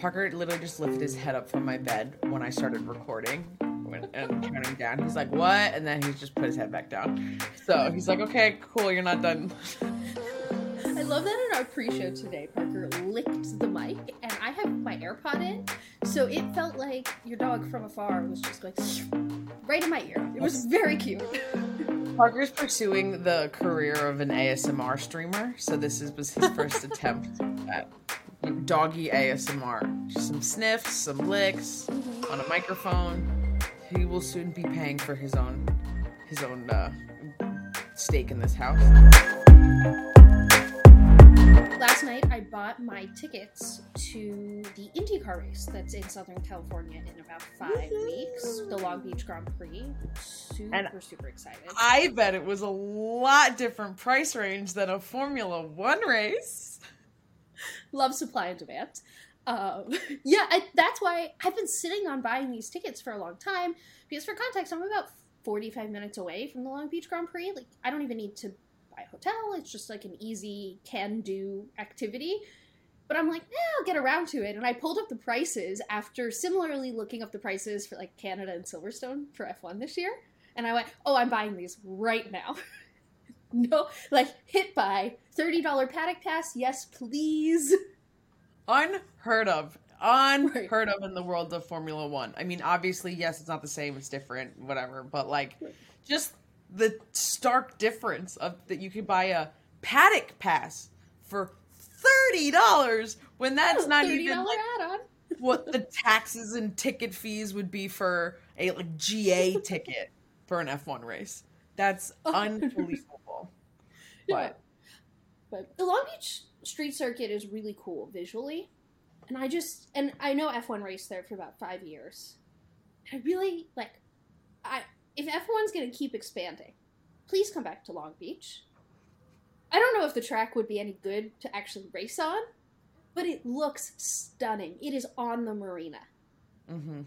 Parker literally just lifted his head up from my bed when I started recording when, and counting down. He's like, "What?" And then he just put his head back down. So he's like, "Okay, cool, you're not done." I love that in our pre-show today, Parker licked the mic, and I have my AirPod in, so it felt like your dog from afar was just going right in my ear. It was very cute. Parker's pursuing the career of an ASMR streamer, so this is, was his first attempt at doggy ASMR. Just some sniffs, some licks on a microphone. He will soon be paying for his own his own uh, stake in this house. Last night, I bought my tickets to the IndyCar race that's in Southern California in about 5 Woohoo! weeks, the Long Beach Grand Prix. Super, And super excited. I bet it was a lot different price range than a Formula One race. Love supply and demand. Um, yeah, I, that's why I've been sitting on buying these tickets for a long time. Because for context, I'm about 45 minutes away from the Long Beach Grand Prix. Like, I don't even need to buy a hotel. It's just like an easy can-do activity. But I'm like, eh, I'll get around to it. And I pulled up the prices after similarly looking up the prices for like Canada and Silverstone for F1 this year. And I went, oh, I'm buying these right now. no, like hit by $30 paddock pass, yes, please. Unheard of. Unheard of in the world of Formula One. I mean, obviously, yes, it's not the same, it's different, whatever, but like Right. just the stark difference of that you could buy a paddock pass for thirty dollars when that's oh, not $30 even like, what the taxes and ticket fees would be for a like GA ticket for an F1 race. That's unbelievable. Yeah. But the Long Beach street circuit is really cool visually. And I just and I know F1 raced there for about five years. I really like I if F1's gonna keep expanding, please come back to Long Beach. I don't know if the track would be any good to actually race on, but it looks stunning. It is on the marina. hmm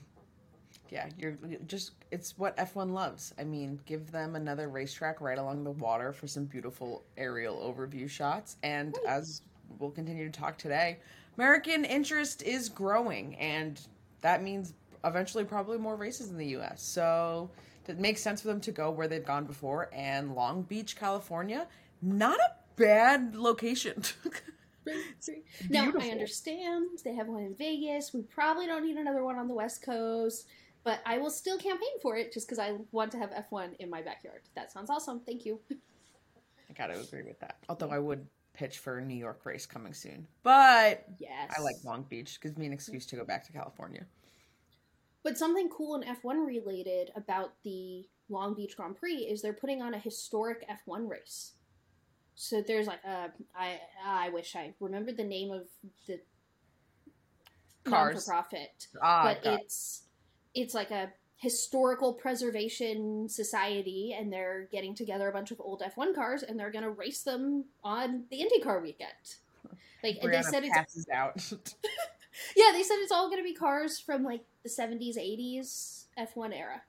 Yeah, you're you're just it's what F1 loves. I mean, give them another racetrack right along the water for some beautiful aerial overview shots. And Right. as we'll continue to talk today, American interest is growing, and that means eventually probably more races in the US. So it makes sense for them to go where they've gone before. And Long Beach, California, not a bad location. Now I understand they have one in Vegas. We probably don't need another one on the West Coast, but I will still campaign for it just because I want to have F1 in my backyard. That sounds awesome. Thank you. I gotta agree with that. Although I would pitch for a New York race coming soon. But Yes. I like Long Beach. Gives me an excuse to go back to California. But something cool and F1 related about the Long Beach Grand Prix is they're putting on a historic F1 race. So there's like a I I wish I remembered the name of the Cars. for profit. Ah, but it's it's like a historical preservation society and they're getting together a bunch of old F1 cars and they're going to race them on the IndyCar weekend. Like they Brianna said it's passes out. yeah, they said it's all going to be cars from like the 70s, 80s F1 era.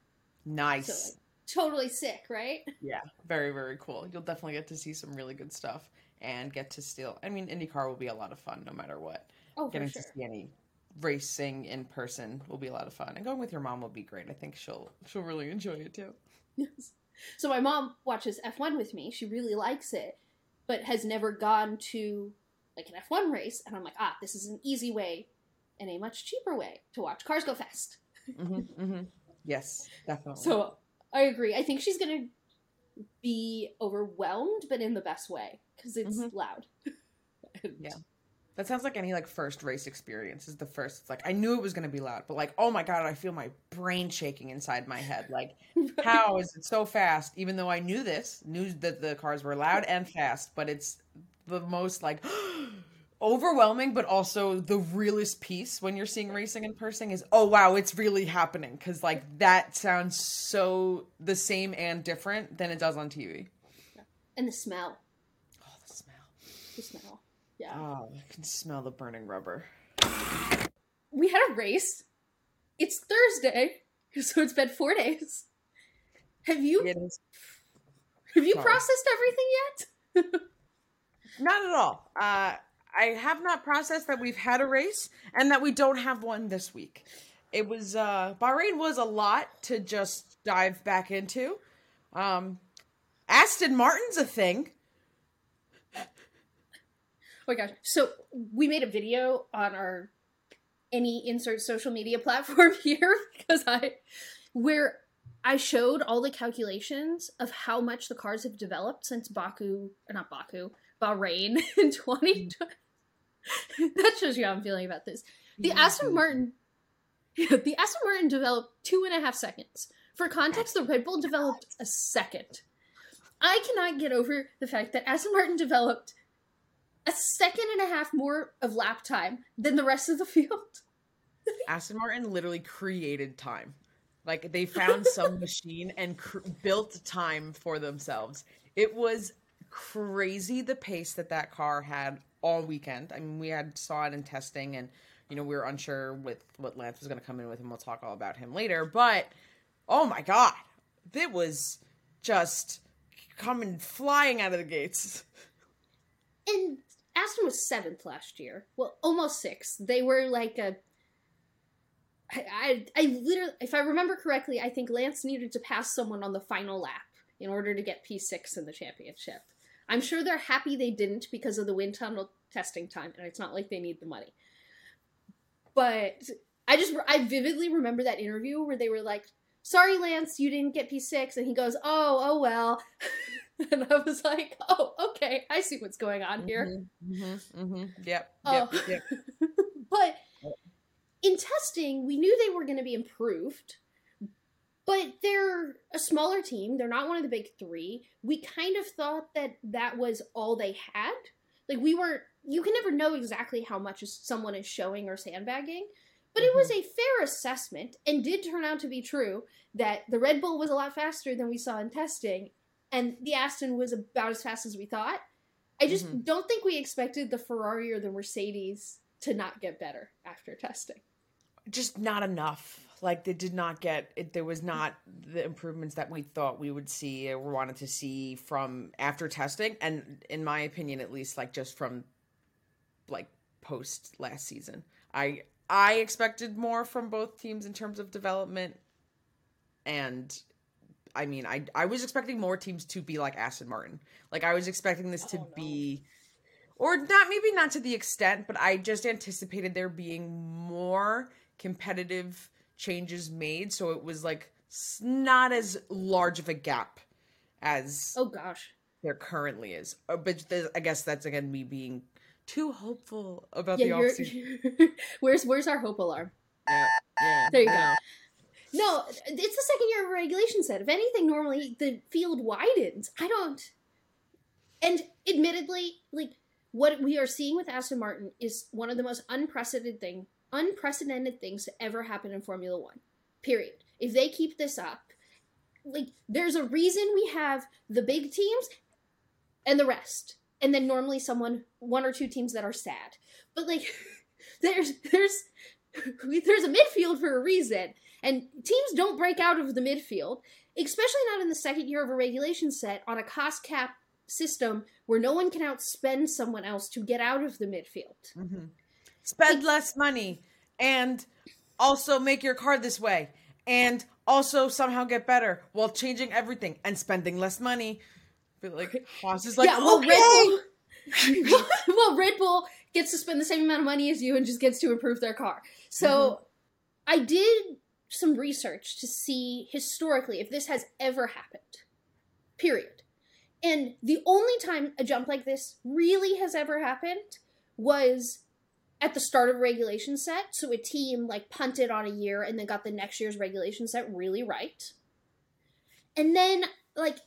nice. So like totally sick, right? yeah, very very cool. You'll definitely get to see some really good stuff and get to steal. I mean, IndyCar will be a lot of fun no matter what. Oh, Getting sure. to see any racing in person will be a lot of fun. And going with your mom will be great. I think she'll she'll really enjoy it too. Yes. So my mom watches F1 with me. She really likes it, but has never gone to like an F1 race. And I'm like, ah, this is an easy way and a much cheaper way to watch cars go fast. hmm hmm Yes, definitely. So I agree. I think she's gonna be overwhelmed, but in the best way because it's Mhm. loud. Yeah. That sounds like any like first race experience is the first. It's like I knew it was gonna be loud, but like, oh my god, I feel my brain shaking inside my head. Like, how is it so fast? Even though I knew this, knew that the cars were loud and fast, but it's the most like overwhelming, but also the realest piece when you're seeing racing in person is oh wow, it's really happening because like that sounds so the same and different than it does on TV. and the smell, Oh, the smell. the smell. Yeah, Oh, I can smell the burning rubber. we had a race. It's Thursday, so it's been four days. Have you have you sorry. processed everything yet? Not at all. Uh, I have not processed that we've had a race and that we don't have one this week. It was uh Bahrain was a lot to just dive back into. Um Aston Martin's a thing. Oh my gosh. So we made a video on our any insert social media platform here because I where I showed all the calculations of how much the cars have developed since Baku, or not Baku, Bahrain in 2020. Mm-hmm. that shows you how I'm feeling about this. The Aston Martin, the Aston Martin developed two and a half seconds. For context, the Red Bull developed a second. I cannot get over the fact that Aston Martin developed a second and a half more of lap time than the rest of the field. Aston Martin literally created time. Like they found some machine and cr- built time for themselves. It was crazy the pace that that car had all weekend. I mean, we had saw it in testing, and you know we were unsure with what Lance was going to come in with, and we'll talk all about him later. But oh my god, it was just coming flying out of the gates. And Aston was seventh last year. Well, almost sixth. They were like a I, I, I literally, if I remember correctly, I think Lance needed to pass someone on the final lap in order to get P6 in the championship. I'm sure they're happy they didn't because of the wind tunnel testing time, and it's not like they need the money. But I just, I vividly remember that interview where they were like, sorry, Lance, you didn't get P6. And he goes, oh, oh, well. and I was like, oh, okay, I see what's going on here. Mm-hmm, mm-hmm, mm-hmm. Yep, Oh. yep, yep. but in testing, we knew they were going to be improved, but they're a smaller team. They're not one of the big three. We kind of thought that that was all they had. Like, we were, you can never know exactly how much someone is showing or sandbagging, but it was a fair assessment and did turn out to be true that the Red Bull was a lot faster than we saw in testing, and the Aston was about as fast as we thought. I just Mhm. don't think we expected the Ferrari or the Mercedes to not get better after testing. just not enough. Like they did not get it. There was not the improvements that we thought we would see or wanted to see from after testing, and in my opinion, at least, like just from like post last season. I I expected more from both teams in terms of development, and I mean, I I was expecting more teams to be like Aston Martin. Like I was expecting this to Oh, no. be or not maybe not to the extent, but I just anticipated there being more competitive changes made, so it was like not as large of a gap as Oh gosh. there currently is. Uh, But I guess that's again me being too hopeful about Yeah, the offseason. where's where's our hope alarm? Yeah, yeah. There you go. No, it's the second year of regulation set. If anything, normally the field widens. I don't. And admittedly, like what we are seeing with Aston Martin is one of the most unprecedented thing, unprecedented things to ever happen in Formula One. Period. If they keep this up, like there's a reason we have the big teams and the rest, and then normally someone one or two teams that are sad. But like, there's there's there's a midfield for a reason. And teams don't break out of the midfield, especially not in the second year of a regulation set on a cost cap system where no one can outspend someone else to get out of the midfield. Mhm. Spend less money and also make your car this way and also somehow get better while changing everything and spending less money. But like Haas is like, yeah, well, okay. Red Bull, well, Red Bull gets to spend the same amount of money as you and just gets to improve their car. So I did some research to see historically if this has ever happened. Period. And the only time a jump like this really has ever happened was at the start of regulation set. So a team like punted on a year and then got the next year's regulation set really right. And then like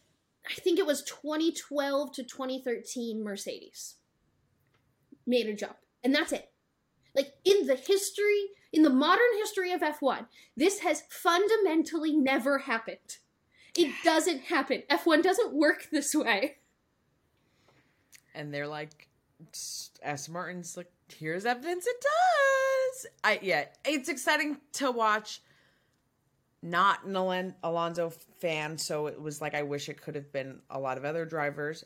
I think it was 2012 to 2013 Mercedes made a jump. And that's it. Like in the history, in the modern history of F1, this has fundamentally never happened. It doesn't happen. F1 doesn't work this way. and they're like Aston Martin's like here's evidence it does. I yeah, it's exciting to watch. Not an Alon- Alonso fan, so it was like I wish it could have been a lot of other drivers.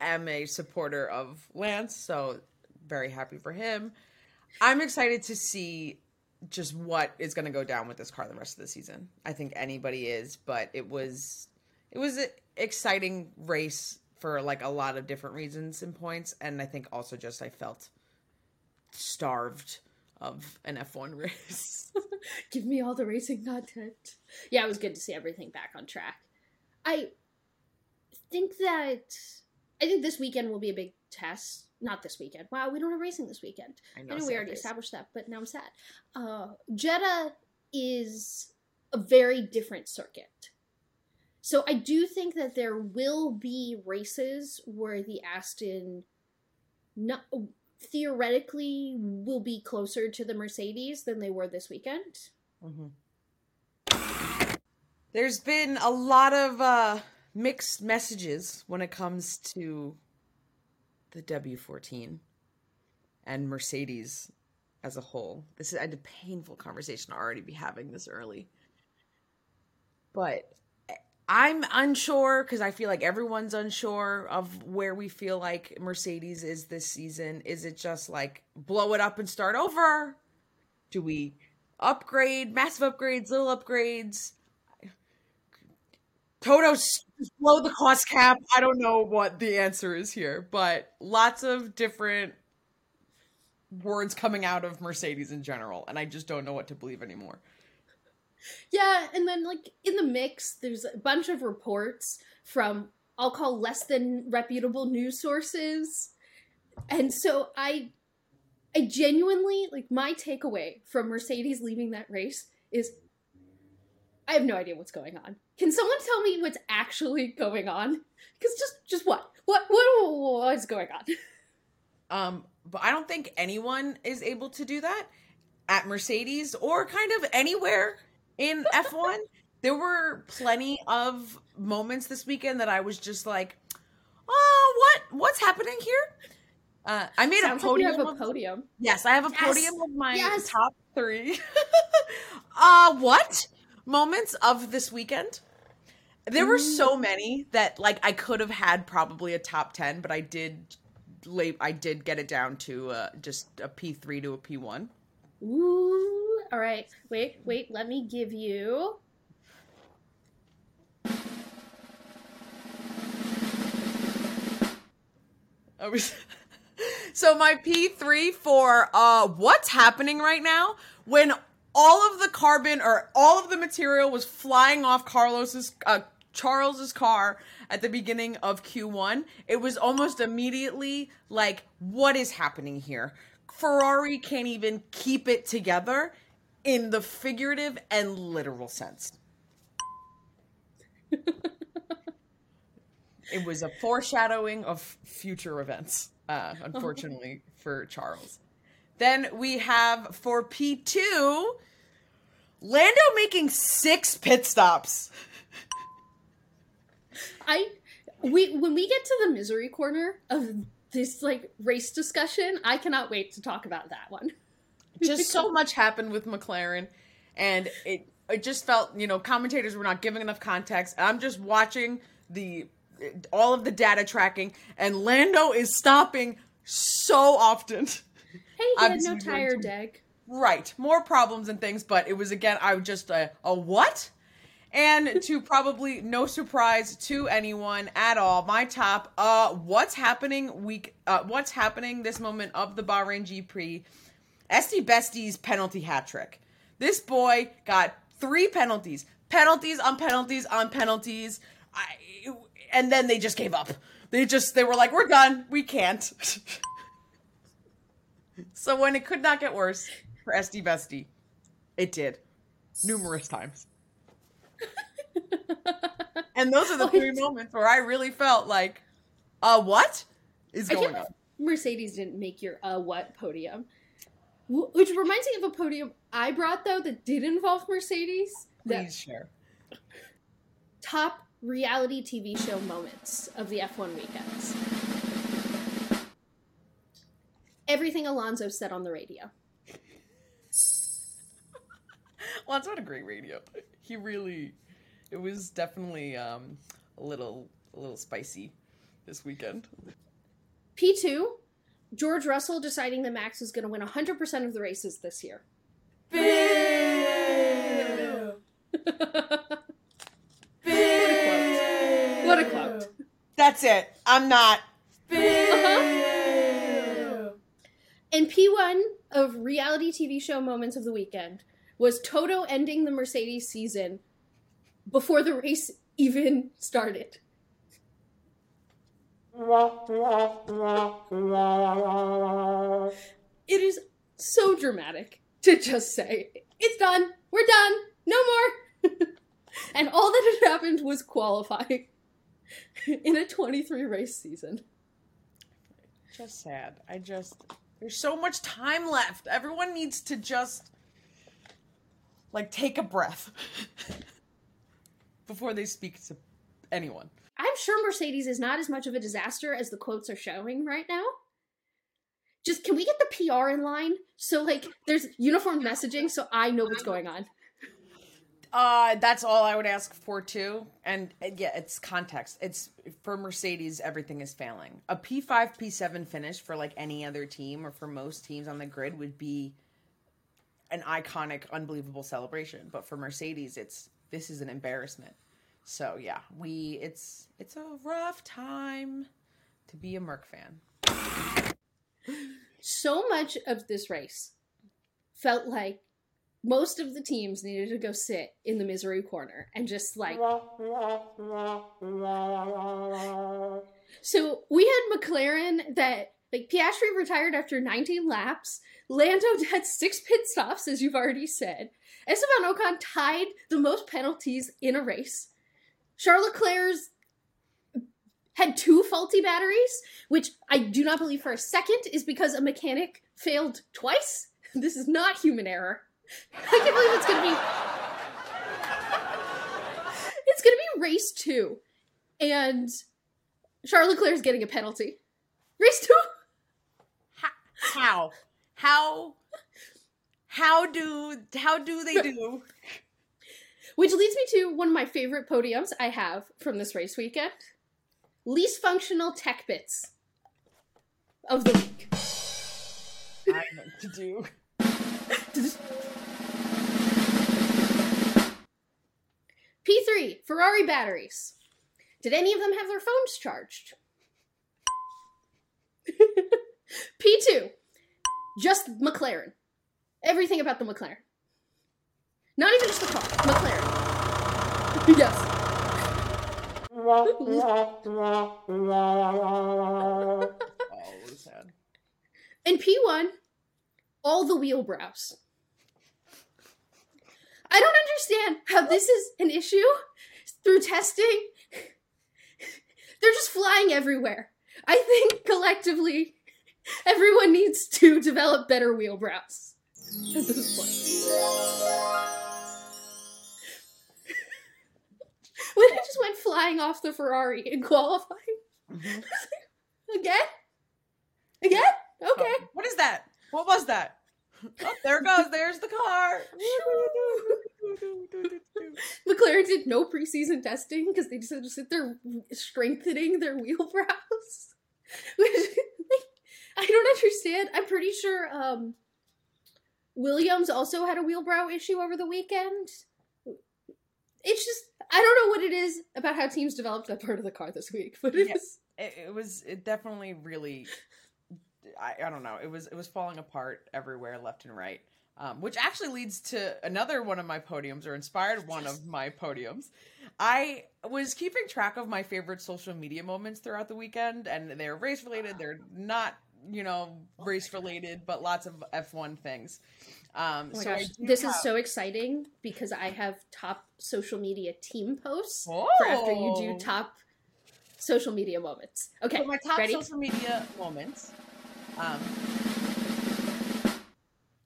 I'm a supporter of Lance, so very happy for him. I'm excited to see just what is going to go down with this car the rest of the season. I think anybody is, but it was it was an exciting race for like a lot of different reasons and points and I think also just I felt starved of an F1 race. Give me all the racing content. Yeah, it was good to see everything back on track. I think that I think this weekend will be a big test. Not this weekend. Wow, we don't have racing this weekend. I I know, know we already established that, but now I'm sad. Uh, Jeddah is a very different circuit. So I do think that there will be races where the Aston not, theoretically will be closer to the Mercedes than they were this weekend. Mhm. There's been a lot of uh, mixed messages when it comes to the W14 and Mercedes as a whole. This is a painful conversation to already be having this early. But I'm unsure because I feel like everyone's unsure of where we feel like Mercedes is this season. Is it just like blow it up and start over? Do we upgrade, massive upgrades, little upgrades? Toto s- blow the cost cap. I don't know what the answer is here, but lots of different words coming out of Mercedes in general, and I just don't know what to believe anymore. Yeah, and then like in the mix, there's a bunch of reports from I'll call less than reputable news sources. And so I I genuinely like my takeaway from Mercedes leaving that race is I have no idea what's going on. Can someone tell me what's actually going on? Cuz just just what? What what what's going on? Um, but I don't think anyone is able to do that at Mercedes or kind of anywhere in F1. There were plenty of moments this weekend that I was just like, "Oh, what? What's happening here?" Uh, I made Sounds a like you podium. have a of- podium. yes, I have a Yes! podium of my Yes! top three. uh, what moments of this weekend? There were so many that like I could have had probably a top ten, but I did late I did get it down to uh, just a P three to a P one. Ooh. All right. Wait, wait, let me give you so my P three for uh what's happening right now when all of the carbon or all of the material was flying off Carlos's uh, Charles's car at the beginning of Q1. It was almost immediately like what is happening here? Ferrari can't even keep it together in the figurative and literal sense. it was a foreshadowing of future events, uh, unfortunately for Charles. Then we have for P2, Lando making six pit stops. I we when we get to the misery corner of this like race discussion, I cannot wait to talk about that one. Just so much happened with McLaren, and it it just felt you know commentators were not giving enough context. I'm just watching the all of the data tracking, and Lando is stopping so often. Hey, he had Obviously no we're tire deck. Right. More problems and things, but it was again, I was just a, a what? And to probably no surprise to anyone at all, my top, uh, what's happening week, uh, what's happening this moment of the Bahrain GP, Esty Bestie's penalty hat trick. This boy got three penalties, penalties on penalties on penalties, I, and then they just gave up. They just, they were like, we're done, we can't. So when it could not get worse for Esty Bestie, it did numerous times. and those are the three moments where I really felt like, uh, what is going on? Mercedes didn't make your uh what podium. Which reminds me of a podium I brought though that did involve Mercedes. The Please share. top reality TV show moments of the F1 weekends. Everything Alonso said on the radio. Alonso had a great radio. He really, it was definitely um, a little, a little spicy this weekend. P2, George Russell deciding that Max is going to win 100% of the races this year. Boo! Boo! What a quote. That's it. I'm not. Uh-huh. And P1 of reality TV show moments of the weekend was Toto ending the Mercedes season before the race even started. It is so dramatic to just say, it's done, we're done, no more. and all that had happened was qualifying in a 23 race season. Just sad. I just there's so much time left. Everyone needs to just like take a breath before they speak to anyone. I'm sure Mercedes is not as much of a disaster as the quotes are showing right now. Just can we get the PR in line so like there's uniform messaging so I know what's going on. Uh, that's all I would ask for too. And uh, yeah, it's context. It's for Mercedes, everything is failing. A P5, P7 finish for like any other team or for most teams on the grid would be an iconic, unbelievable celebration. But for Mercedes, it's this is an embarrassment. So yeah, we it's it's a rough time to be a Merc fan. So much of this race felt like most of the teams needed to go sit in the misery corner and just like so we had mclaren that like piastri retired after 19 laps. Lando had six pit stops as you've already said. Esteban ocon tied the most penalties in a race. Charles leclerc's had two faulty batteries which i do not believe for a second is because a mechanic failed twice. This is not human error I can't believe it's gonna be. It's gonna be race two, and Charlotte is getting a penalty. Race two. How? How? How do how do they do? Which leads me to one of my favorite podiums I have from this race weekend. Least functional tech bits of the week. I know to do. P3, Ferrari batteries. Did any of them have their phones charged? P2, just McLaren. Everything about the McLaren. Not even just the car, McLaren. yes. Oh, sad. And P1, all the wheel brows. I don't understand how this is an issue through testing. They're just flying everywhere. I think collectively, everyone needs to develop better wheel brows at this point. when it just went flying off the Ferrari in qualifying. Mhm. Again? Again? Okay. Oh, what is that? What was that? Oh, there it goes. There's the car. McLaren did no preseason testing because they just had to sit there strengthening their wheel brows. Which, like, I don't understand. I'm pretty sure um, Williams also had a wheel brow issue over the weekend. It's just I don't know what it is about how teams developed that part of the car this week, but it Yeah. was it, it was it definitely really I, I don't know it was it was falling apart everywhere left and right um, which actually leads to another one of my podiums or inspired one of my podiums i was keeping track of my favorite social media moments throughout the weekend and they're race related they're not you know race related but lots of f1 things um Oh so gosh, this is so exciting because I have top social media team posts oh. for after you do top social media moments. Okay, So my top ready? social media moments. Um,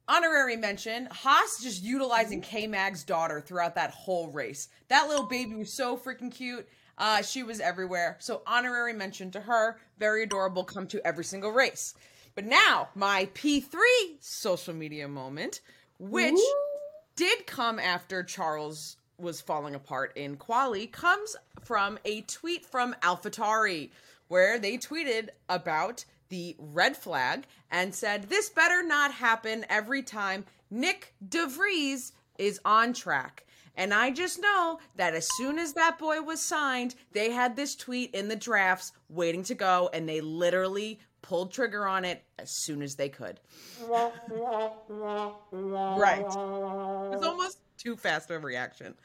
honorary mention: Haas just utilizing K Mag's daughter throughout that whole race. That little baby was so freaking cute. Uh, she was everywhere. So honorary mention to her. Very adorable. Come to every single race. But now my P three social media moment, which Ooh. did come after Charles was falling apart in Quali comes from a tweet from AlphaTauri where they tweeted about the red flag and said, This better not happen every time Nick DeVries is on track. And I just know that as soon as that boy was signed, they had this tweet in the drafts waiting to go, and they literally pulled trigger on it as soon as they could. right. It's almost too fast of a reaction.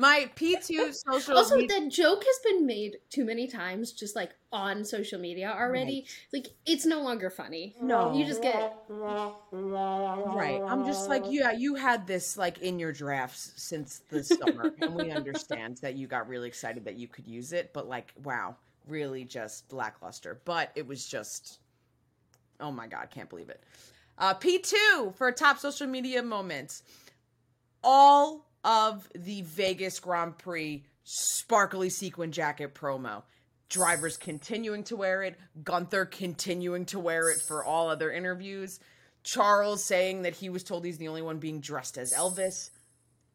My P2 social Also, media- that joke has been made too many times, just like on social media already. Like, it's no longer funny. No. You just get. Right. I'm just like, yeah, you had this like in your drafts since the summer, and we understand that you got really excited that you could use it, but like, wow, really just lackluster. But it was just, oh my god, can't believe it. Uh, P2 for top social media moments. All of the Vegas Grand Prix sparkly sequin jacket promo. Drivers continuing to wear it, Guenther continuing to wear it for all other interviews. Charles saying that he was told he's the only one being dressed as Elvis.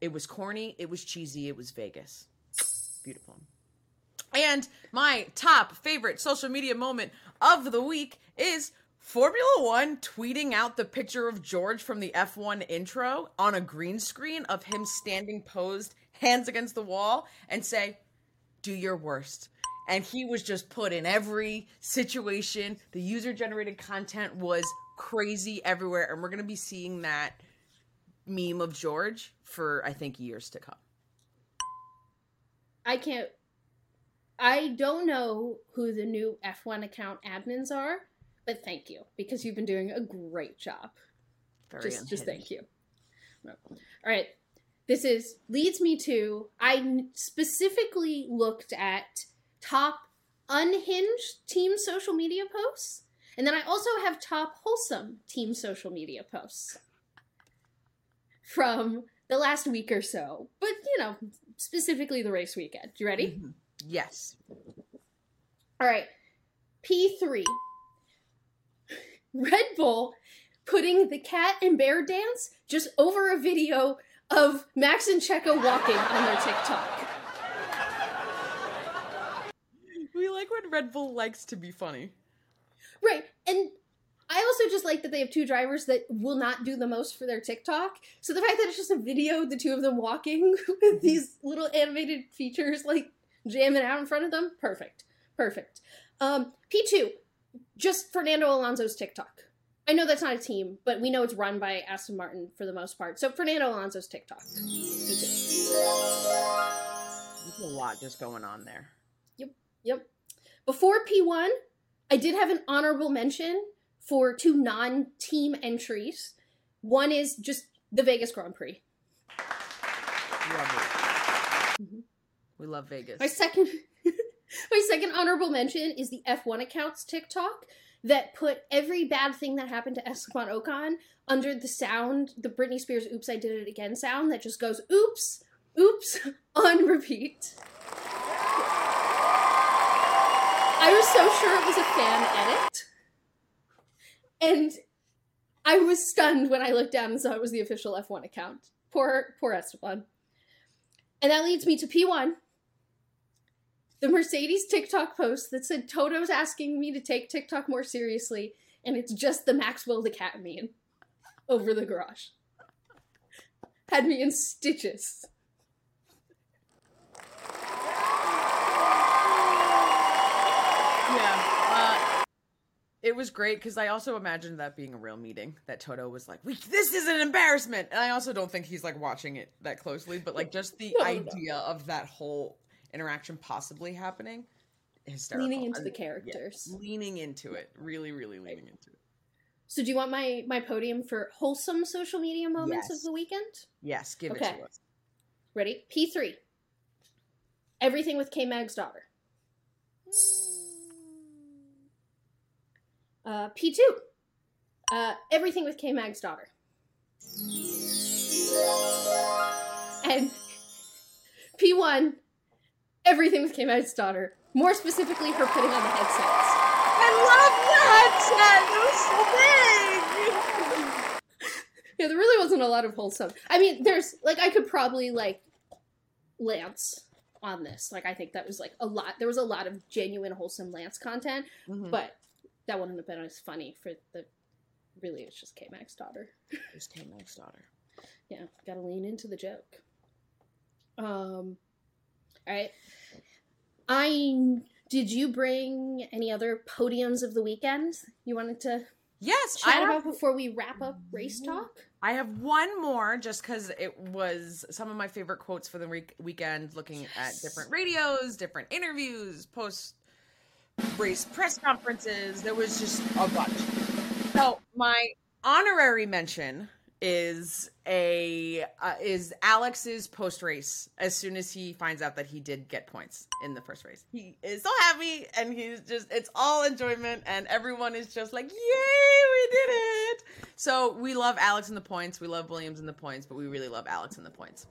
It was corny, it was cheesy, it was Vegas. Beautiful. And my top favorite social media moment of the week is Formula One tweeting out the picture of George from the F1 intro on a green screen of him standing posed, hands against the wall, and say, Do your worst. And he was just put in every situation. The user generated content was crazy everywhere. And we're going to be seeing that meme of George for, I think, years to come. I can't. I don't know who the new F1 account admins are, but thank you because you've been doing a great job. Very just, just thank you. All right. This is leads me to I specifically looked at top unhinged team social media posts, and then I also have top wholesome team social media posts from the last week or so. But you know, specifically the race weekend. You ready? Mhm. Yes. All right. P3. Red Bull putting the cat and bear dance just over a video of Max and Checo walking on their TikTok. We like when Red Bull likes to be funny. Right. And I also just like that they have two drivers that will not do the most for their TikTok. So the fact that it's just a video, the two of them walking with these little animated features like jamming out in front of them, perfect. Perfect. Um, P2, just Fernando Alonso's TikTok. I know that's not a team, but we know it's run by Aston Martin for the most part. So Fernando Alonso's TikTok. There's a lot just going on there. Yep. Yep. Before P1, I did have an honorable mention for two non team entries. One is just the Vegas Grand Prix. Love it. Mhm. We love Vegas. My second my second honorable mention is the F1 accounts TikTok that put every bad thing that happened to Esteban Ocon under the sound, the Britney Spears oops I did it again sound that just goes oops, oops on repeat. I was so sure it was a fan edit. And I was stunned when I looked down and saw it was the official F1 account. Poor poor Esteban. And that leads me to P1 the Mercedes TikTok post that said Toto's asking me to take TikTok more seriously, and it's just the Maxwell the cat meme over the garage. Had me in stitches. yeah. Uh, it was great because I also imagined that being a real meeting. That Toto was like, we, "This is an embarrassment," and I also don't think he's like watching it that closely. But like, just the No, no, no. idea of that whole interaction possibly happening, hysterical. Leaning into the yeah, characters. leaning into it, really, really leaning into it. So, do you want my my podium for wholesome social media moments Yes. of the weekend? Yes, give it to us. Ready? P three. Everything with K Mag's daughter. Uh, P two. Uh, everything with K Mag's daughter. And P one. Everything with K Mag's daughter. More specifically, her putting on the headsets. I love the headset. It was so big. Yeah, there really wasn't a lot of wholesome. I mean, there's like I could probably like Lance on this. Like I think that was like a lot. There was a lot of genuine wholesome Lance content, Mhm. but that wouldn't have been as funny for the. Really, it's just K Mag's daughter. It's K Mag's daughter. Yeah, gotta lean into the joke. Um, all right. I did you bring any other podiums of the weekend you wanted to Yes, I chat have, about before we wrap up race mm-hmm. talk? I have one more just because it was some of my favorite quotes for the re- weekend, looking Yes. at different radios, different interviews, post race press conferences. There was just a bunch. So my honorary mention is a uh, is Alex's post race as soon as he finds out that he did get points in the first race. He is so happy and he's just it's all enjoyment and everyone is just like, "Yay, we did it." So, we love Alex in the points, we love Williams in the points, but we really love Alex in the points.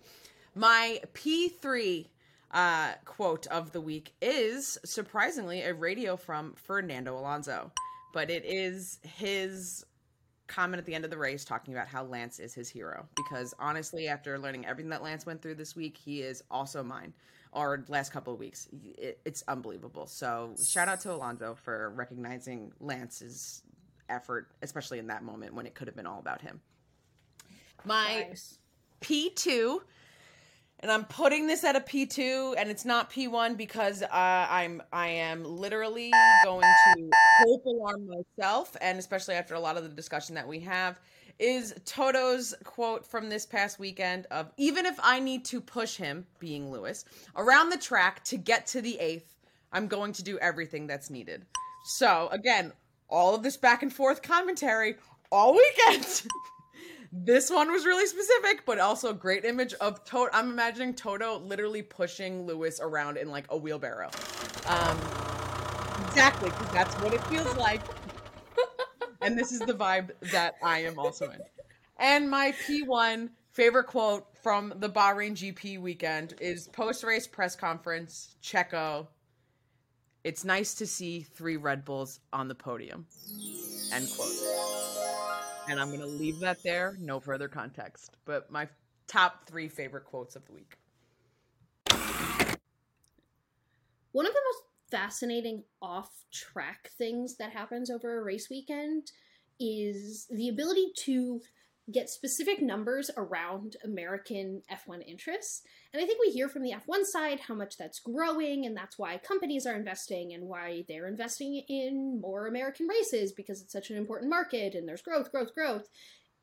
My P3 uh, quote of the week is surprisingly a radio from Fernando Alonso, but it is his comment at the end of the race talking about how Lance is his hero. Because honestly, after learning everything that Lance went through this week, he is also mine. Or last couple of weeks, it, it's unbelievable. So shout out to Alonso for recognizing Lance's effort, especially in that moment when it could have been all about him. My Nice. P2 and I'm putting this at a P2 and it's not P1 because uh, I'm I am literally going to hope alarm myself and especially after a lot of the discussion that we have is Toto's quote from this past weekend of even if I need to push him being Lewis around the track to get to the 8th I'm going to do everything that's needed. So again, all of this back and forth commentary all weekend. this one was really specific, but also a great image of Toto. I'm imagining Toto literally pushing Lewis around in like a wheelbarrow. Um, exactly, because that's what it feels like. and this is the vibe that I am also in. And my P1 favorite quote from the Bahrain GP weekend is post race press conference, Checo. It's nice to see three Red Bulls on the podium. End quote. And I'm going to leave that there, no further context. But my top three favorite quotes of the week. One of the most fascinating off track things that happens over a race weekend is the ability to get specific numbers around American F1 interests. And I think we hear from the F1 side how much that's growing, and that's why companies are investing and why they're investing in more American races because it's such an important market and there's growth, growth, growth.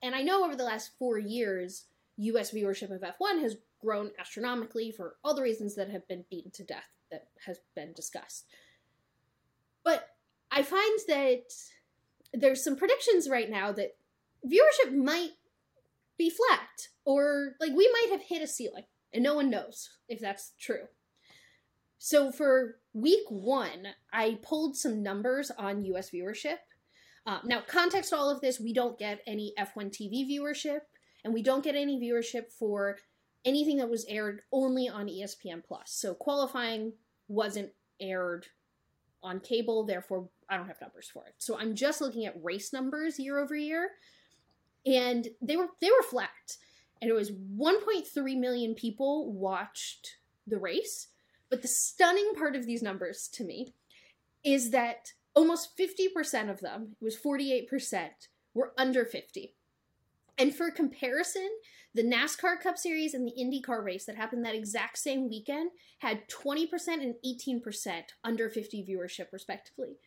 And I know over the last four years, US viewership of F1 has grown astronomically for all the reasons that have been beaten to death that has been discussed. But I find that there's some predictions right now that viewership might be flat or like we might have hit a ceiling and no one knows if that's true. So for week one, I pulled some numbers on US viewership. Uh, now, context to all of this, we don't get any F1 TV viewership, and we don't get any viewership for anything that was aired only on ESPN Plus. So qualifying wasn't aired on cable, therefore I don't have numbers for it. So I'm just looking at race numbers year over year, and they were they were flat. And it was 1.3 million people watched the race. But the stunning part of these numbers to me is that almost 50% of them, it was 48%, were under 50. And for comparison, the NASCAR Cup Series and the IndyCar race that happened that exact same weekend had 20% and 18% under 50 viewership, respectively.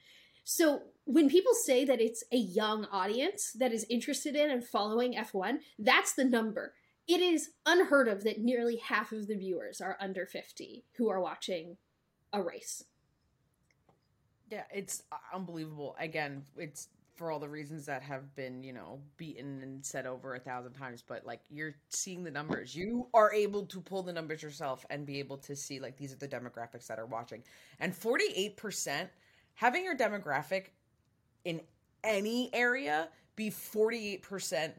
So when people say that it's a young audience that is interested in and following F1, that's the number. It is unheard of that nearly half of the viewers are under 50 who are watching a race. Yeah, it's uh, unbelievable. Again, it's for all the reasons that have been, you know, beaten and said over a thousand times, but like you're seeing the numbers. You are able to pull the numbers yourself and be able to see like these are the demographics that are watching. And 48% having your demographic in any area be 48%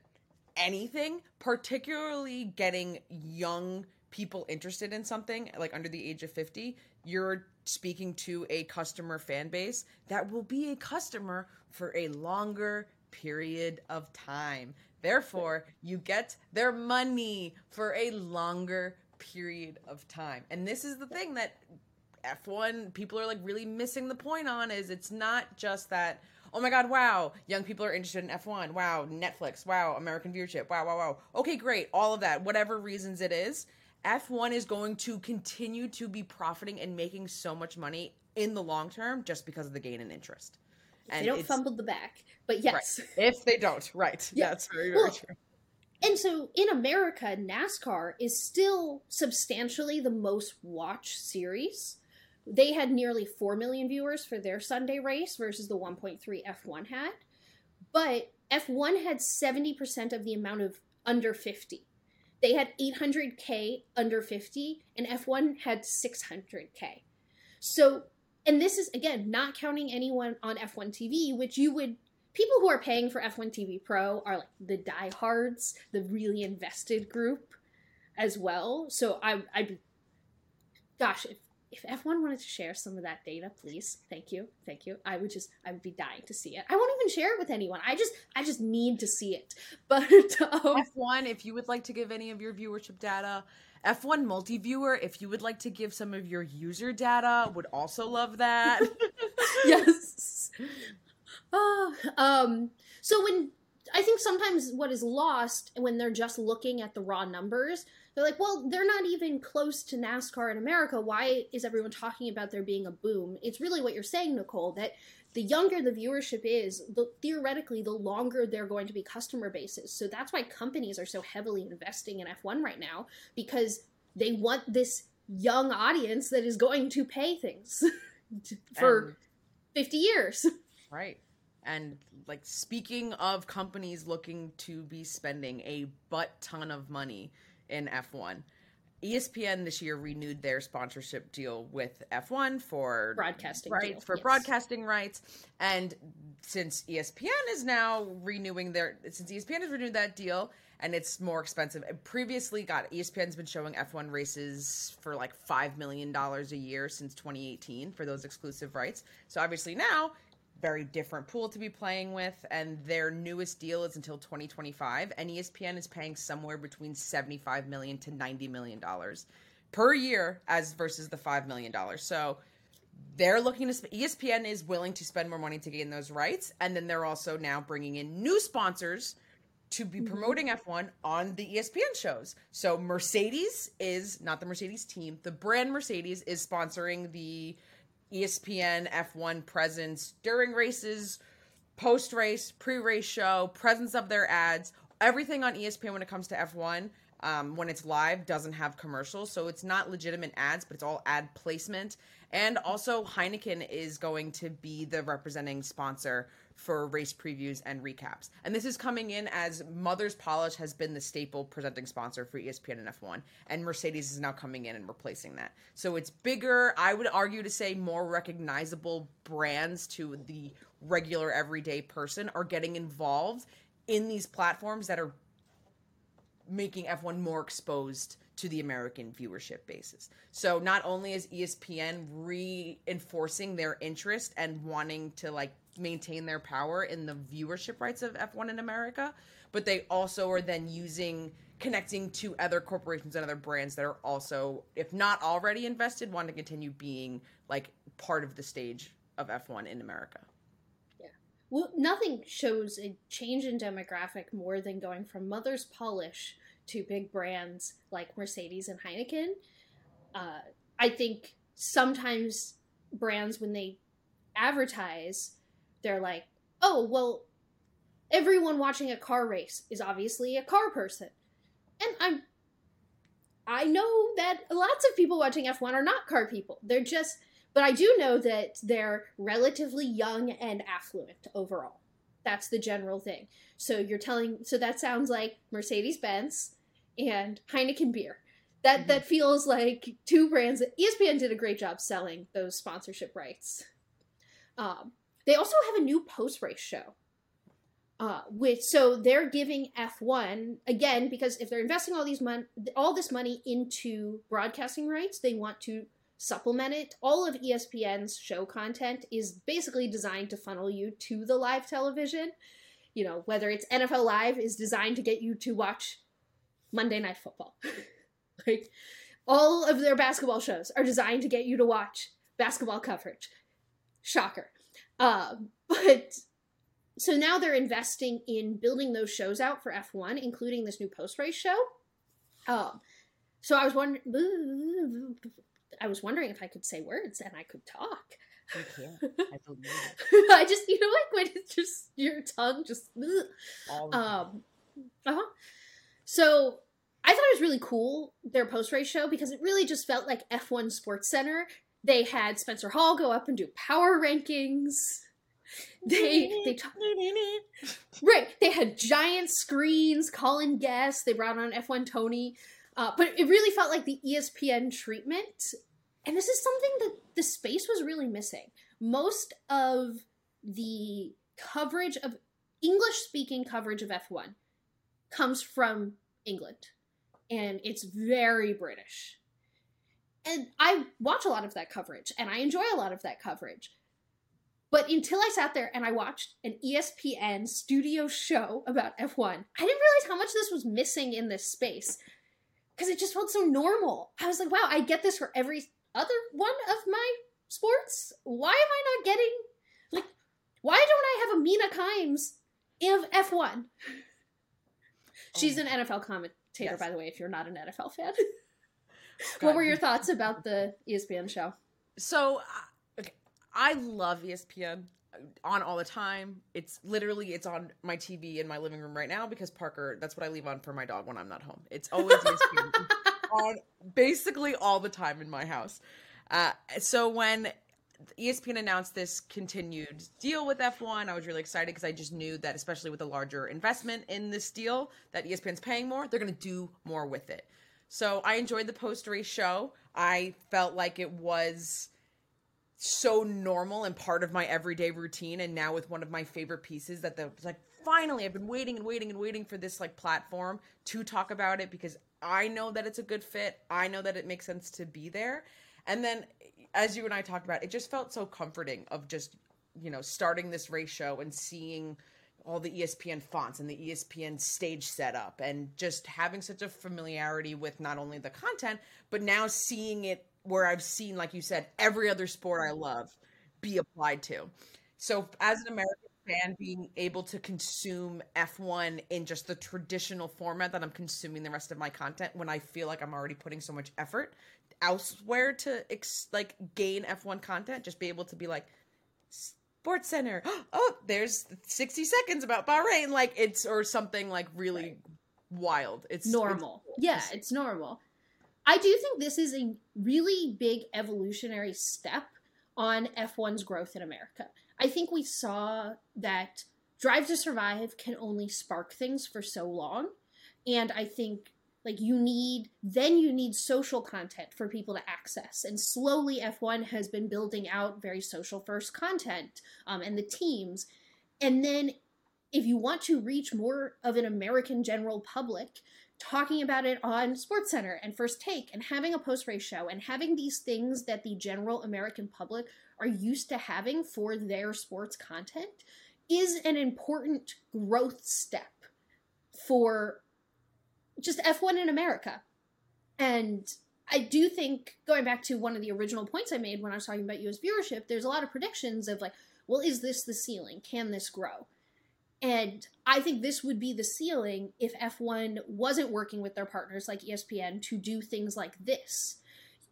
anything, particularly getting young people interested in something like under the age of 50, you're speaking to a customer fan base that will be a customer for a longer period of time. Therefore, you get their money for a longer period of time. And this is the thing that F1 people are like really missing the point on is it's not just that oh my god, wow, young people are interested in F1. Wow, Netflix. Wow, American viewership. Wow, wow, wow. Okay, great. All of that, whatever reasons it is, F1 is going to continue to be profiting and making so much money in the long term just because of the gain in interest. If they don't fumble the back, but yes. Right. If they don't, right. Yeah. That's very, very well, true. And so in America, NASCAR is still substantially the most watched series. They had nearly 4 million viewers for their Sunday race versus the 1.3 F1 had. But F1 had 70% of the amount of under 50. They had 800K under 50, and F1 had 600K. So, and this is, again, not counting anyone on F1 TV, which you would people who are paying for F1 TV Pro are like the diehards, the really invested group as well. So I, I'd, gosh, if if F1 wanted to share some of that data, please, thank you, thank you. I would just, I would be dying to see it. I won't even share it with anyone. I just, I just need to see it. But um, F1, if you would like to give any of your viewership data, F1 multi-viewer, if you would like to give some of your user data, would also love that. yes. Uh, um. So when I think sometimes what is lost when they're just looking at the raw numbers they're like, well, they're not even close to NASCAR in America. Why is everyone talking about there being a boom? It's really what you're saying, Nicole, that the younger the viewership is, the, theoretically, the longer they're going to be customer bases. So that's why companies are so heavily investing in F1 right now because they want this young audience that is going to pay things for and, 50 years. Right. And like speaking of companies looking to be spending a butt ton of money in F1. ESPN this year renewed their sponsorship deal with F1 for broadcasting rights for yes. broadcasting rights, and since ESPN is now renewing their since ESPN has renewed that deal and it's more expensive. It previously, got ESPN's been showing F1 races for like five million dollars a year since 2018 for those exclusive rights. So obviously now very different pool to be playing with and their newest deal is until 2025 and espn is paying somewhere between 75 million to 90 million dollars per year as versus the 5 million dollars so they're looking to espn is willing to spend more money to gain those rights and then they're also now bringing in new sponsors to be mm-hmm. promoting F1 on the ESPN shows. So Mercedes is not the Mercedes team, the brand Mercedes is sponsoring the ESPN F1 presence during races, post race, pre race show, presence of their ads, everything on ESPN when it comes to F1. Um, when it's live, doesn't have commercials, so it's not legitimate ads, but it's all ad placement. And also, Heineken is going to be the representing sponsor for race previews and recaps. And this is coming in as Mother's Polish has been the staple presenting sponsor for ESPN and F1, and Mercedes is now coming in and replacing that. So it's bigger, I would argue to say more recognizable brands to the regular everyday person are getting involved in these platforms that are making F1 more exposed to the American viewership basis. So not only is ESPN reinforcing their interest and wanting to like maintain their power in the viewership rights of F1 in America, but they also are then using connecting to other corporations and other brands that are also, if not already invested, want to continue being like part of the stage of F1 in America. Yeah. Well, nothing shows a change in demographic more than going from Mother's Polish to big brands like Mercedes and Heineken. Uh, I think sometimes brands, when they advertise, they're like, oh, well, everyone watching a car race is obviously a car person. And I'm I know that lots of people watching F1 are not car people. They're just but I do know that they're relatively young and affluent overall. That's the general thing. So you're telling so that sounds like Mercedes Benz and Heineken beer. That mm-hmm. that feels like two brands that ESPN did a great job selling those sponsorship rights. Um, they also have a new post race show. Uh, which so they're giving F1 again because if they're investing all these mon- all this money into broadcasting rights, they want to supplement it. All of ESPN's show content is basically designed to funnel you to the live television. You know, whether it's NFL Live is designed to get you to watch Monday Night Football. like all of their basketball shows are designed to get you to watch basketball coverage. Shocker. Uh, but so now they're investing in building those shows out for F1, including this new post race show. Um, so I was wondering, I was wondering if I could say words and I could talk. You can't. I believe it. I just, you know, like when it's just your tongue just. All the time. Um, uh huh. So I thought it was really cool their post race show because it really just felt like F1 Sports Center. They had Spencer Hall go up and do power rankings. They they ta- right. They had giant screens calling guests. They brought on F1 Tony, uh, but it really felt like the ESPN treatment. And this is something that the space was really missing. Most of the coverage of English speaking coverage of F1 comes from England, and it's very British. And I watch a lot of that coverage, and I enjoy a lot of that coverage. But until I sat there and I watched an ESPN studio show about F1, I didn't realize how much this was missing in this space because it just felt so normal. I was like, wow, I get this for every other one of my sports. Why am I not getting, like, why don't I have a Mina Kimes of F1? She's oh. an NFL commentator, Yes. by the way, if you're not an NFL fan. God. what were your thoughts about the ESPN show? So, uh, okay, I love ESPN on all the time. It's literally it's on my TV in my living room right now because Parker. That's what I leave on for my dog when I'm not home. It's always ESPN on basically all the time in my house. Uh, so when ESPN announced this continued deal with F1, I was really excited because I just knew that, especially with the larger investment in this deal, that ESPN's paying more, they're going to do more with it. So I enjoyed the post race show. I felt like it was so normal and part of my everyday routine. And now with one of my favorite pieces that the like finally I've been waiting and waiting and waiting for this like platform to talk about it because I know that it's a good fit. I know that it makes sense to be there. And then as you and I talked about, it just felt so comforting of just, you know, starting this race show and seeing all the ESPN fonts and the ESPN stage setup and just having such a familiarity with not only the content, but now seeing it where I've seen, like you said, every other sport I love be applied to. So as an American fan, being able to consume F1 in just the traditional format that I'm consuming the rest of my content when I feel like I'm already putting so much effort elsewhere to ex- like gain F1 content, just be able to be like, Sports Center. Oh, there's 60 seconds about Bahrain. Like it's or something like really Right. wild. It's normal. it's- yeah, it's normal. I do think this is a really big evolutionary step on F1's growth in America. I think we saw that Drive to Survive can only spark things for so long. And I think like you need then you need social content for people to access. And slowly f1 has been building out very social first content um, and the teams. And then if you want to reach more of an american general public talking about it on SportsCenter and First Take and having a post race show and having these things that the general American public are used to having for their sports content is an important growth step for just F1 in America. And I do think, going back to one of the original points I made when I was talking about US viewership, there's a lot of predictions of like, well, is this the ceiling? Can this grow? And I think this would be the ceiling if F1 wasn't working with their partners like ESPN to do things like this.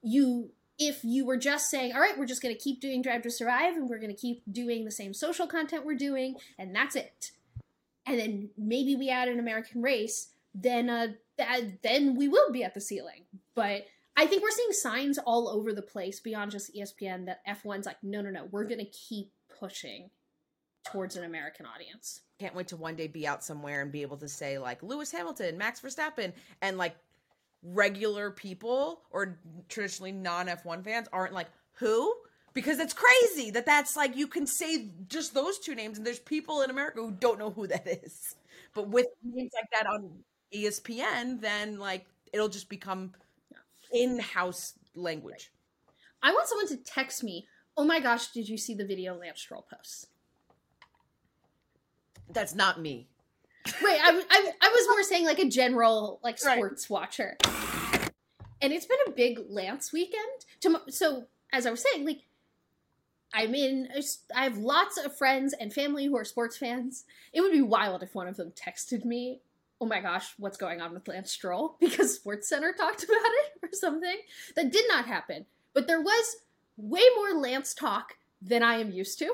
You if you were just saying, all right, we're just going to keep doing Drive to Survive and we're going to keep doing the same social content we're doing and that's it. And then maybe we add an American race, then uh that, then we will be at the ceiling. But I think we're seeing signs all over the place beyond just ESPN that F1's like, no, no, no, we're going to keep pushing towards an American audience. can't wait to one day be out somewhere and be able to say like Lewis Hamilton, Max Verstappen, and like regular people or traditionally non F1 fans aren't like who because it's crazy that that's like you can say just those two names and there's people in America who don't know who that is. But with names like that on ESPN, then like it'll just become in-house language. I want someone to text me, oh my gosh, did you see the video Lance Stroll posts? That's not me. Right, I was more saying like a general like Right. sports watcher. And it's been a big Lance weekend. To, so as I was saying, like I'm in. I have lots of friends and family who are sports fans. It would be wild if one of them texted me, "Oh my gosh, what's going on with Lance Stroll?" Because Sports Center talked about it or something. That did not happen, but there was way more Lance talk than I am used to.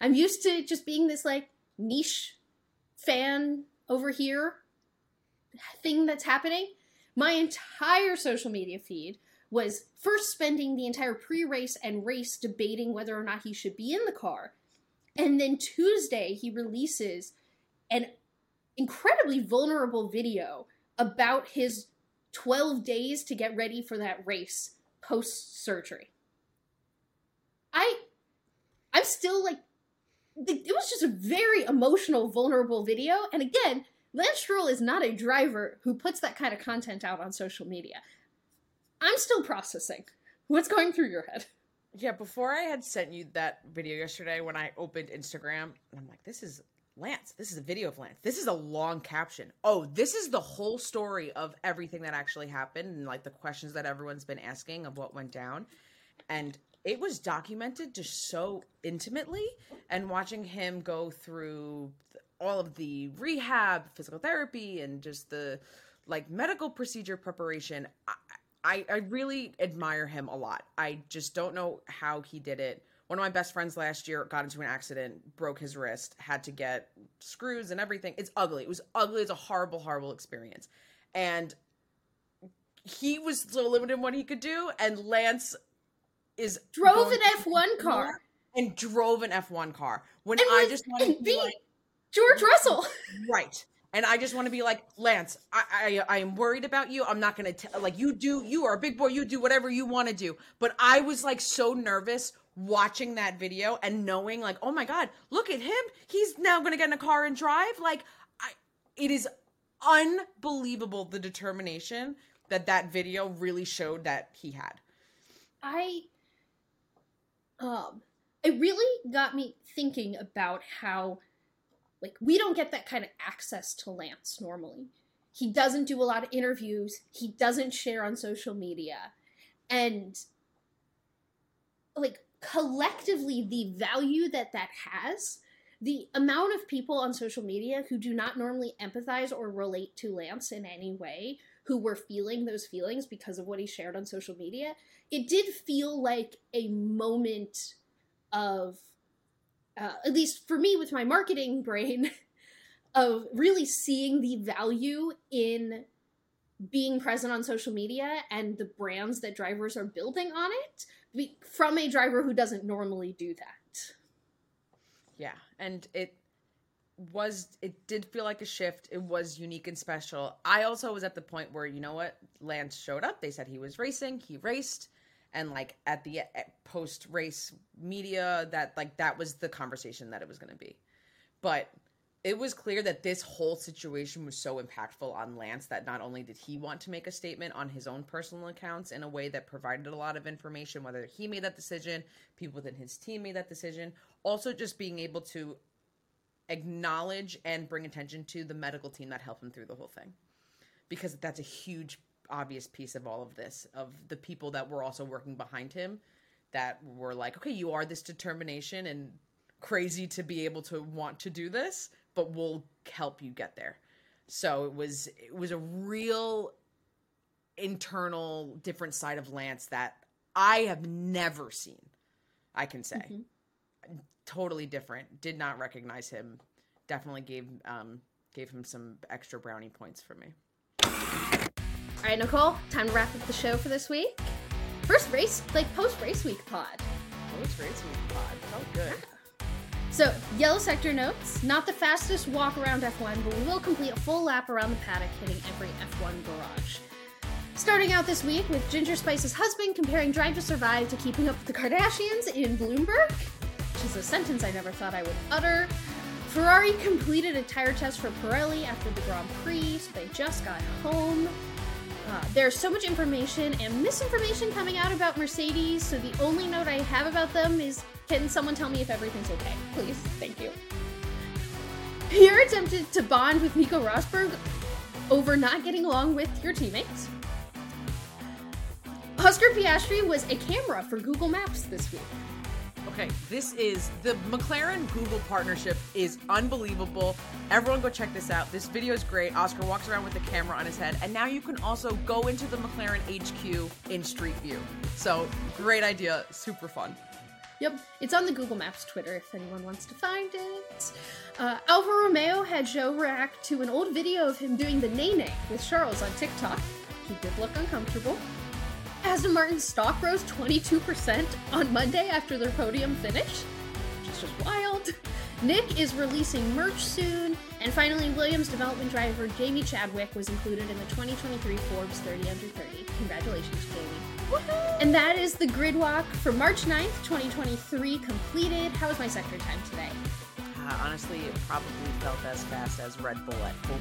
I'm used to just being this like niche fan over here thing that's happening. My entire social media feed was first spending the entire pre race and race debating whether or not he should be in the car. And then Tuesday, he releases an incredibly vulnerable video about his 12 days to get ready for that race post surgery. I I'm still like it was just a very emotional vulnerable video and again Lance Stroll is not a driver who puts that kind of content out on social media. I'm still processing. What's going through your head? Yeah, before I had sent you that video yesterday when I opened Instagram, I'm like, this is Lance. This is a video of Lance. This is a long caption. Oh, this is the whole story of everything that actually happened and like the questions that everyone's been asking of what went down. And it was documented just so intimately and watching him go through all of the rehab, physical therapy and just the like medical procedure preparation. I, I, really admire him a lot. I just don't know how he did it. One of my best friends last year got into an accident, broke his wrist, had to get screws and everything. It's ugly. It was ugly. It's a horrible, horrible experience. And he was so limited in what he could do. And Lance is drove an F1 car and drove an F1 car. When I just want to be like, George Russell. Right and I just want to be like Lance. I, I I am worried about you. I'm not gonna tell. Like you do. You are a big boy. You do whatever you want to do. But I was like so nervous watching that video and knowing like, oh my god, look at him. He's now gonna get in a car and drive. Like, I. It is unbelievable the determination that that video really showed that he had. I. Um. It really got me thinking about how like we don't get that kind of access to Lance normally. He doesn't do a lot of interviews. He doesn't share on social media. And like collectively the value that that has the amount of people on social media who do not normally empathize or relate to Lance in any way, who were feeling those feelings because of what he shared on social media, it did feel like a moment of uh, at least for me with my marketing brain, of really seeing the value in being present on social media and the brands that drivers are building on it from a driver who doesn't normally do that. Yeah, and it was it did feel like a shift. It was unique and special. I also was at the point where you know what, Lance showed up. They said he was racing. He raced and like at the eh, post race media that like that was the conversation that it was going to be but it was clear that this whole situation was so impactful on Lance that not only did he want to make a statement on his own personal accounts in a way that provided a lot of information, whether he made that decision, people within his team made that decision, also just being able to acknowledge and bring attention to the medical team that helped him through the whole thing. Because that's a huge obvious piece of all of this of the people that were also working behind him that were like okay you are this determination and crazy to be able to want to do this but we'll help you get there so it was it was a real internal different side of lance that i have never seen i can say mm-hmm. totally different did not recognize him definitely gave um gave him some extra brownie points for me all right, Nicole, time to wrap up the show for this week. First race, like post race week pod. Post race week pod. Felt good. So, yellow sector notes not the fastest walk around F1, but we will complete a full lap around the paddock, hitting every F1 garage. Starting out this week with Ginger Spice's husband comparing Drive to Survive to Keeping Up with the Kardashians in Bloomberg, which is a sentence I never thought I would utter. Ferrari completed a tire test for Pirelli after the Grand Prix, so they just got home. Uh, there's so much information and misinformation coming out about Mercedes, so the only note I have about them is can someone tell me if everything's okay? Please. Thank you. Pierre attempted to bond with Nico Rosberg over not getting along with your teammates. Oscar Piastri was a camera for Google Maps this week. Okay, this is the McLaren Google partnership is unbelievable. Everyone go check this out. This video is great. Oscar walks around with the camera on his head, and now you can also go into the McLaren HQ in Street View. So, great idea, super fun. Yep, it's on the Google Maps Twitter if anyone wants to find it. Uh, Alfa Romeo had Zhou react to an old video of him doing the nay with Charles on TikTok. He did look uncomfortable. Aston Martin's stock rose 22% on Monday after their podium finish, which is just wild. Nick is releasing merch soon. And finally, Williams development driver Jamie Chadwick was included in the 2023 Forbes 30 Under 30. Congratulations, Jamie. Woo-hoo! And that is the grid walk for March 9th, 2023 completed. How was my sector time today? Uh, honestly, it probably felt as fast as Red Bull at full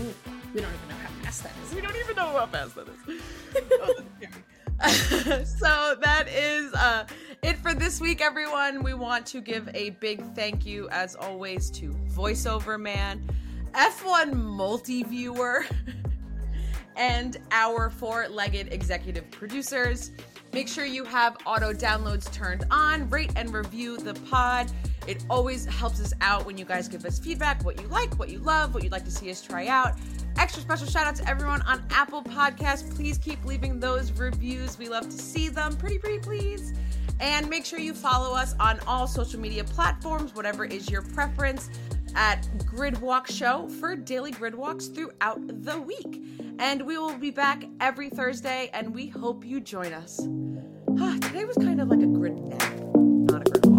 Ooh, we don't even know how fast that is. We don't even know how fast that is. so that is uh, it for this week, everyone. We want to give a big thank you, as always, to VoiceOver Man, F1 Multi Viewer, and our four legged executive producers. Make sure you have auto downloads turned on, rate and review the pod. It always helps us out when you guys give us feedback what you like, what you love, what you'd like to see us try out. Extra special shout out to everyone on Apple Podcasts. Please keep leaving those reviews. We love to see them. Pretty, pretty, please. And make sure you follow us on all social media platforms, whatever is your preference, at Gridwalk Show for daily gridwalks throughout the week. And we will be back every Thursday, and we hope you join us. Ah, today was kind of like a grid nap, not a gridwalk.